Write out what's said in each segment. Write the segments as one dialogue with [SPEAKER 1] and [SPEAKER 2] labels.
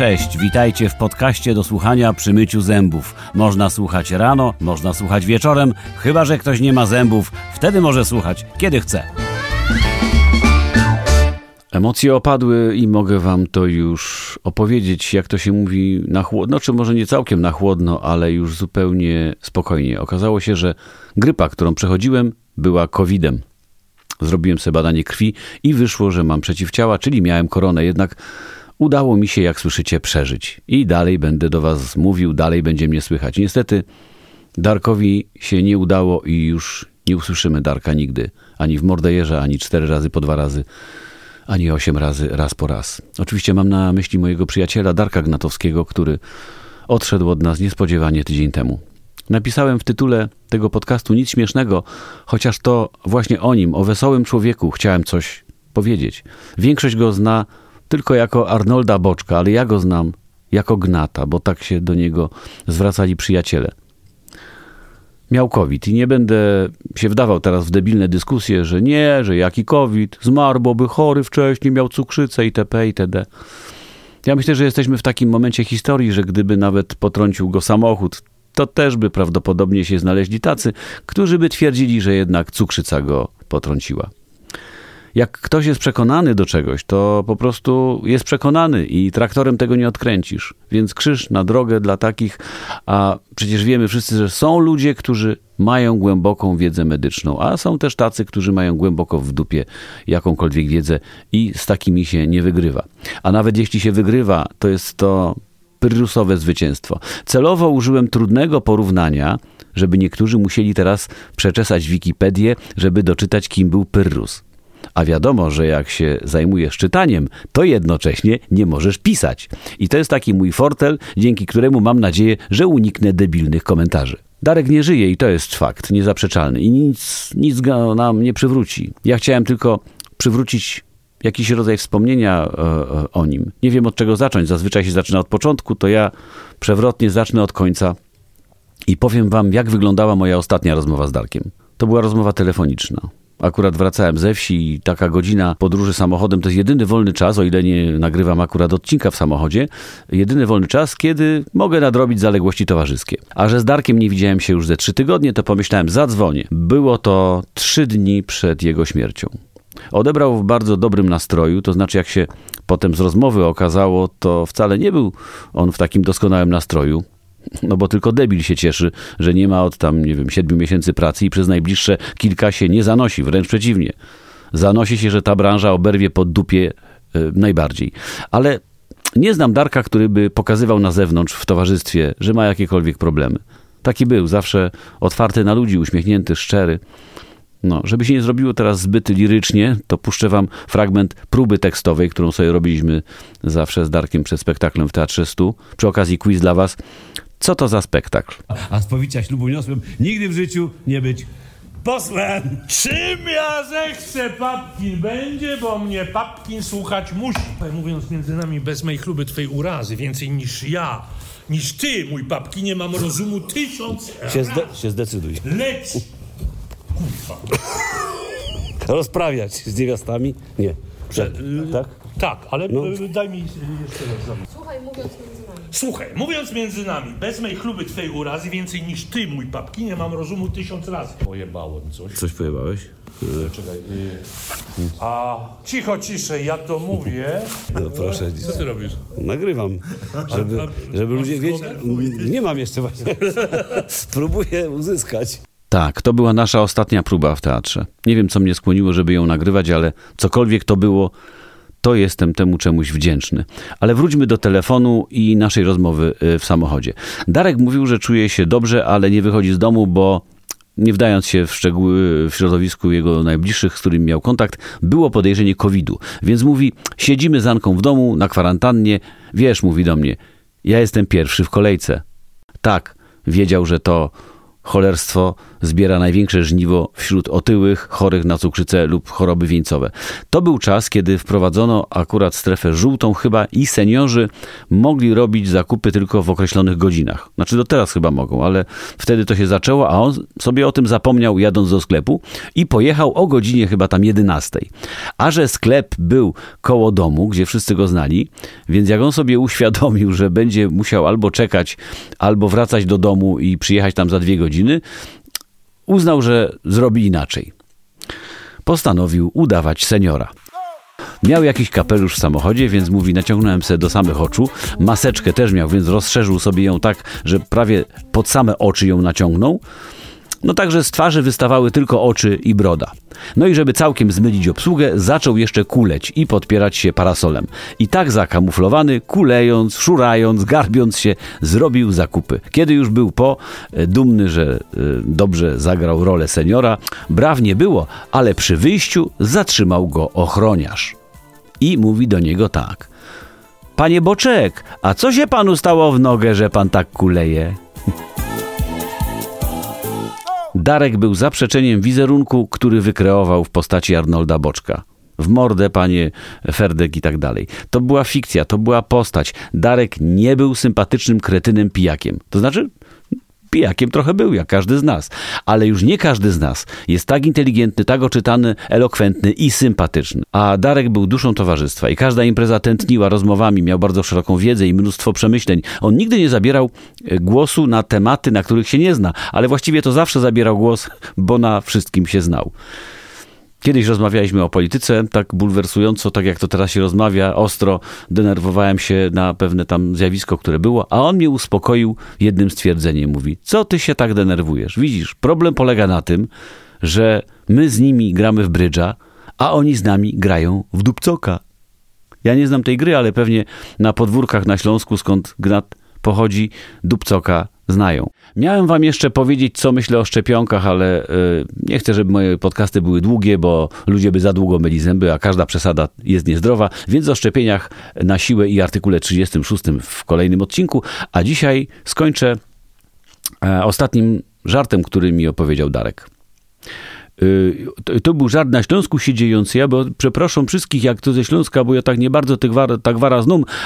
[SPEAKER 1] Cześć, witajcie w podcaście do słuchania przy myciu zębów. Można słuchać rano, można słuchać wieczorem, chyba że ktoś nie ma zębów, wtedy może słuchać kiedy chce. Emocje opadły i mogę wam to już opowiedzieć, jak to się mówi, na chłodno, czy może nie całkiem na chłodno, ale już zupełnie spokojnie. Okazało się, że grypa, którą przechodziłem, była COVID-em. Zrobiłem sobie badanie krwi i wyszło, że mam przeciwciała, czyli miałem koronę. Jednak udało mi się, jak słyszycie, przeżyć. I dalej będę do was mówił, dalej będzie mnie słychać. Niestety Darkowi się nie udało i już nie usłyszymy Darka nigdy. Ani w Mordejerze, ani cztery razy po dwa razy, ani osiem razy raz po raz. Oczywiście mam na myśli mojego przyjaciela Darka Gnatowskiego, który odszedł od nas niespodziewanie tydzień temu. Napisałem w tytule tego podcastu nic śmiesznego, chociaż to właśnie o nim, o wesołym człowieku chciałem coś powiedzieć. Większość go zna tylko jako Arnolda Boczka, ale ja go znam jako Gnata, bo tak się do niego zwracali przyjaciele. Miał COVID i nie będę się wdawał teraz w debilne dyskusje, że nie, że jaki COVID, zmarł, bo by chory wcześniej, miał cukrzycę itp. itd. Ja myślę, że jesteśmy w takim momencie historii, że gdyby nawet potrącił go samochód, to też by prawdopodobnie się znaleźli tacy, którzy by twierdzili, że jednak cukrzyca go potrąciła. Jak ktoś jest przekonany do czegoś, to po prostu jest przekonany i traktorem tego nie odkręcisz. Więc krzyż na drogę dla takich, a przecież wiemy wszyscy, że są ludzie, którzy mają głęboką wiedzę medyczną, a są też tacy, którzy mają głęboko w dupie jakąkolwiek wiedzę i z takimi się nie wygrywa. A nawet jeśli się wygrywa, to jest to pyrrusowe zwycięstwo. Celowo użyłem trudnego porównania, żeby niektórzy musieli teraz przeczesać Wikipedię, żeby doczytać, kim był Pyrrhus. A wiadomo, że jak się zajmujesz czytaniem, to jednocześnie nie możesz pisać. I to jest taki mój fortel, dzięki któremu mam nadzieję, że uniknę debilnych komentarzy. Darek nie żyje i to jest fakt niezaprzeczalny i nic, nic go nam nie przywróci. Ja chciałem tylko przywrócić jakiś rodzaj wspomnienia e, e, o nim. Nie wiem od czego zacząć. Zazwyczaj się zaczyna od początku, to ja przewrotnie zacznę od końca i powiem wam, jak wyglądała moja ostatnia rozmowa z Darkiem. To była rozmowa telefoniczna. Akurat wracałem ze wsi i taka godzina podróży samochodem to jest jedyny wolny czas, o ile nie nagrywam akurat odcinka w samochodzie, jedyny wolny czas, kiedy mogę nadrobić zaległości towarzyskie. A że z Darkiem nie widziałem się już ze trzy tygodnie, to pomyślałem, zadzwonię. Było to trzy dni przed jego śmiercią. Odebrał w bardzo dobrym nastroju, to znaczy jak się potem z rozmowy okazało, to wcale nie był on w takim doskonałym nastroju. No bo tylko debil się cieszy, że nie ma od tam, nie wiem, siedmiu miesięcy pracy i przez najbliższe kilka się nie zanosi, wręcz przeciwnie. Zanosi się, że ta branża oberwie pod dupie yy, najbardziej. Ale nie znam Darka, który by pokazywał na zewnątrz w towarzystwie, że ma jakiekolwiek problemy. Taki był, zawsze otwarty na ludzi, uśmiechnięty, szczery. No, żeby się nie zrobiło teraz zbyt lirycznie, to puszczę wam fragment próby tekstowej, którą sobie robiliśmy zawsze z Darkiem przed spektaklem w Teatrze Stu. Przy okazji quiz dla was. Co to za spektakl?
[SPEAKER 2] A z powicia ślubu niosłem nigdy w życiu nie być posłem.
[SPEAKER 3] Czym ja zechcę, Papkin będzie, bo mnie Papkin słuchać musi. Mówiąc między nami, bez mej chluby twej urazy, więcej niż ja, niż ty, mój Papki, nie mam rozumu tysiąc
[SPEAKER 2] Się, zde się zdecyduj.
[SPEAKER 3] Leć!
[SPEAKER 2] Rozprawiać z niewiastami? Nie. Prze tak?
[SPEAKER 3] Tak, ale
[SPEAKER 2] No.
[SPEAKER 3] y, daj mi jeszcze raz.
[SPEAKER 4] Słuchaj, mówiąc między nami.
[SPEAKER 3] Słuchaj, mówiąc między nami, bez mej chluby twej urazy, więcej niż ty, mój Papki, nie mam rozumu tysiąc razy. Pojebałem coś.
[SPEAKER 2] Coś pojebałeś?
[SPEAKER 3] Czekaj. Y, a cicho, ciszej, ja to mówię.
[SPEAKER 2] No proszę.
[SPEAKER 3] Co ty robisz?
[SPEAKER 2] Nagrywam, żeby, żeby ludzie wiedzieli. Nie mam jeszcze właśnie. Spróbuję uzyskać.
[SPEAKER 1] Tak, to była nasza ostatnia próba w teatrze. Nie wiem, co mnie skłoniło, żeby ją nagrywać, ale cokolwiek to było, to jestem temu czemuś wdzięczny. Ale wróćmy do telefonu i naszej rozmowy y, w samochodzie. Darek mówił, że czuje się dobrze, ale nie wychodzi z domu, bo nie wdając się w szczegóły w środowisku jego najbliższych, z którymi miał kontakt, było podejrzenie COVID-u. Więc mówi, siedzimy z Anką w domu na kwarantannie. Wiesz, mówi do mnie, ja jestem pierwszy w kolejce. Tak, wiedział, że to cholerstwo zbiera największe żniwo wśród otyłych, chorych na cukrzycę lub choroby wieńcowe. To był czas, kiedy wprowadzono akurat strefę żółtą chyba i seniorzy mogli robić zakupy tylko w określonych godzinach. Znaczy do teraz chyba mogą, ale wtedy to się zaczęło, a on sobie o tym zapomniał jadąc do sklepu i pojechał o godzinie chyba tam 11. A że sklep był koło domu, gdzie wszyscy go znali, więc jak on sobie uświadomił, że będzie musiał albo czekać, albo wracać do domu i przyjechać tam za dwie godziny, uznał, że zrobi inaczej. Postanowił udawać seniora. Miał jakiś kapelusz w samochodzie, więc mówi, naciągnąłem sobie do samych oczu. Maseczkę też miał, więc rozszerzył sobie ją tak, że prawie pod same oczy ją naciągnął. No także z twarzy wystawały tylko oczy i broda. No i żeby całkiem zmylić obsługę, zaczął jeszcze kuleć i podpierać się parasolem. I tak zakamuflowany, kulejąc, szurając, garbiąc się, zrobił zakupy. Kiedy już był po, e, dumny, że y, dobrze zagrał rolę seniora, braw nie było, ale przy wyjściu zatrzymał go ochroniarz. I mówi do niego tak. Panie Boczek, a co się panu stało w nogę, że pan tak kuleje? Darek był zaprzeczeniem wizerunku, który wykreował w postaci Arnolda Boczka. W mordę, panie Ferdek i tak dalej. To była fikcja, to była postać. Darek nie był sympatycznym kretynem pijakiem. To znaczy, pijakiem trochę był, jak każdy z nas. Ale już nie każdy z nas jest tak inteligentny, tak oczytany, elokwentny i sympatyczny. A Darek był duszą towarzystwa i każda impreza tętniła rozmowami, miał bardzo szeroką wiedzę i mnóstwo przemyśleń. On nigdy nie zabierał e, głosu na tematy, na których się nie zna, ale właściwie to zawsze zabierał głos, bo na wszystkim się znał. Kiedyś rozmawialiśmy o polityce, tak bulwersująco, tak jak to teraz się rozmawia, ostro denerwowałem się na pewne tam zjawisko, które było, a on mnie uspokoił jednym stwierdzeniem. Mówi, co ty się tak denerwujesz? Widzisz, problem polega na tym, że my z nimi gramy w brydża, a oni z nami grają w dupcoka. Ja nie znam tej gry, ale pewnie na podwórkach na Śląsku, skąd Gnat pochodzi, dupcoka znają. Miałem wam jeszcze powiedzieć, co myślę o szczepionkach, ale yy, nie chcę, żeby moje podcasty były długie, bo ludzie by za długo myli zęby, a każda przesada jest niezdrowa, więc o szczepieniach na siłę i artykule 36 w kolejnym odcinku, a dzisiaj skończę e, ostatnim żartem, który mi opowiedział Darek. Y, to był żart na Śląsku się dziejący. Ja bo przepraszam wszystkich, jak to ze Śląska, bo ja tak nie bardzo tak wara, tak wara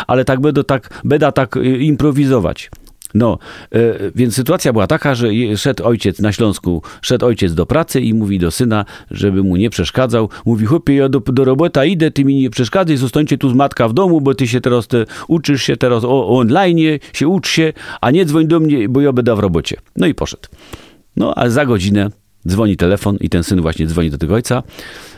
[SPEAKER 1] ale tak będę tak, będę tak y, improwizować. No, e, więc sytuacja była taka, że szedł ojciec na Śląsku, szedł ojciec do pracy i mówi do syna, żeby mu nie przeszkadzał. Mówi, chłopie, ja do, do robota idę, ty mi nie przeszkadzaj, zostańcie tu z matka w domu, bo ty się teraz te, uczysz się teraz o, online, się ucz się, a nie dzwoń do mnie, bo ja będę w robocie. No i poszedł. No, a za godzinę dzwoni telefon i ten syn właśnie dzwoni do tego ojca.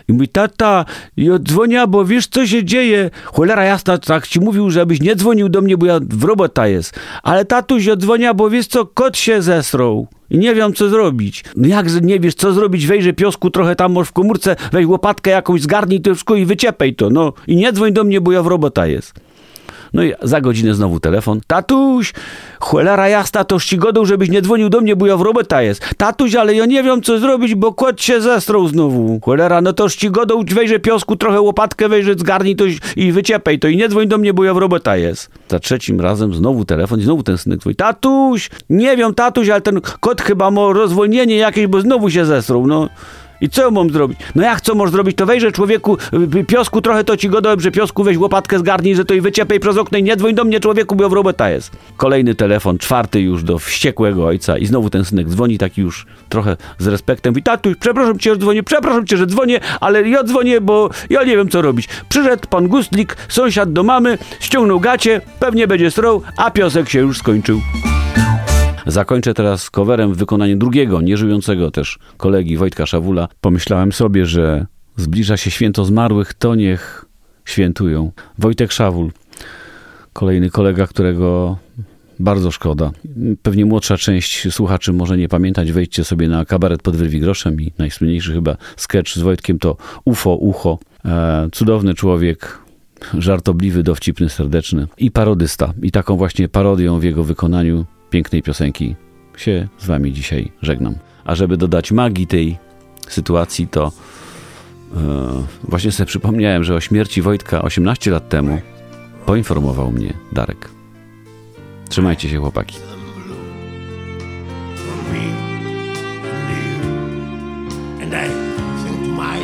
[SPEAKER 1] I mówi, tata, ja dzwonię, bo wiesz, co się dzieje. Cholera jasna, tak ci mówił, żebyś nie dzwonił do mnie, bo ja w robota jest. Ale tatuś, ja dzwonię, bo wiesz co, kot się zesrął. I nie wiem, co zrobić. No jak nie wiesz, co zrobić, wejrze piosku trochę tam w komórce, weź łopatkę jakąś, zgarnij to wszystko i wyciepej to, no. I nie dzwoń do mnie, bo ja w robota jest. No i za godzinę znowu telefon. Tatuś, cholera jasna, to ścigodą, żebyś nie dzwonił do mnie, bo ja w robota jest. Tatuś, ale ja nie wiem, co zrobić, bo kot się zestrął znowu. Cholera, no to ścigodą, wejrze piosku, trochę łopatkę, wejrze, zgarnij to i wyciepej to i nie dzwoń do mnie, bo ja w robota jest. Za trzecim razem znowu telefon znowu ten synek twój. Tatuś, nie wiem, tatuś, ale ten kot chyba ma rozwolnienie jakieś, bo znowu się zestrął, no. I co mam zrobić? No jak co możesz zrobić? To wejrzę człowieku, y, piosku trochę to ci go dobrze, piosku weź łopatkę zgarnij, że to i wyciepej przez okno i nie dzwoń do mnie człowieku, bo w robota jest. Kolejny telefon, czwarty już do wściekłego ojca i znowu ten synek dzwoni taki już trochę z respektem. Mówi, tatuś, przepraszam cię, że dzwonię, przepraszam cię, że dzwonię, ale ja dzwonię, bo ja nie wiem co robić. Przyszedł pan Gustlik, sąsiad do mamy, ściągnął gacie, pewnie będzie strą, a piosek się już skończył. Zakończę teraz coverem w wykonaniu drugiego, nieżyjącego też kolegi Wojtka Szawula. Pomyślałem sobie, że zbliża się święto zmarłych, to niech świętują. Wojtek Szawul, kolejny kolega, którego bardzo szkoda. Pewnie młodsza część słuchaczy może nie pamiętać. Wejdźcie sobie na kabaret pod Wyrwi Groszem i najsłynniejszy chyba sketch z Wojtkiem to UFO, Ucho. E, cudowny człowiek, żartobliwy, dowcipny, serdeczny i parodysta. I taką właśnie parodią w jego wykonaniu pięknej piosenki się z wami dzisiaj żegnam. A żeby dodać magii tej sytuacji, to yy, właśnie sobie przypomniałem, że o śmierci Wojtka 18 lat temu poinformował mnie Darek. Trzymajcie się, chłopaki.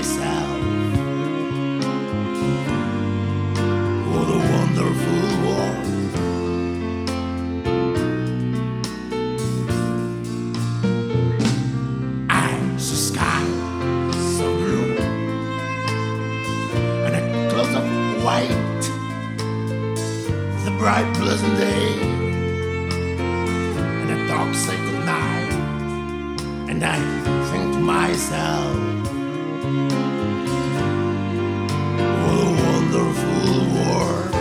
[SPEAKER 1] myself.
[SPEAKER 4] What a wonderful bright, pleasant day. And the dogs say goodnight. And I think to myself, what a wonderful world.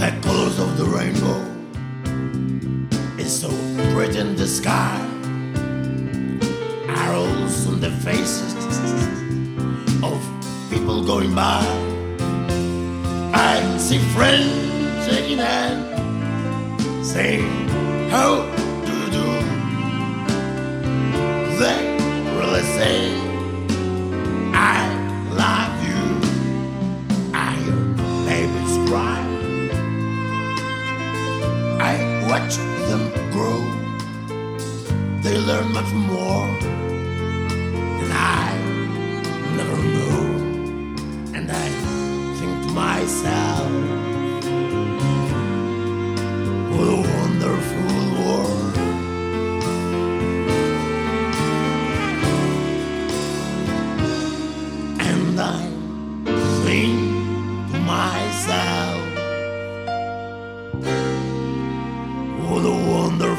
[SPEAKER 4] The colors of the rainbow is so bright in the sky. see friends shaking hands, saying, How do you do? They really say, I love you. I hear babies cry. I watch them grow. They learn much more. What the wonder.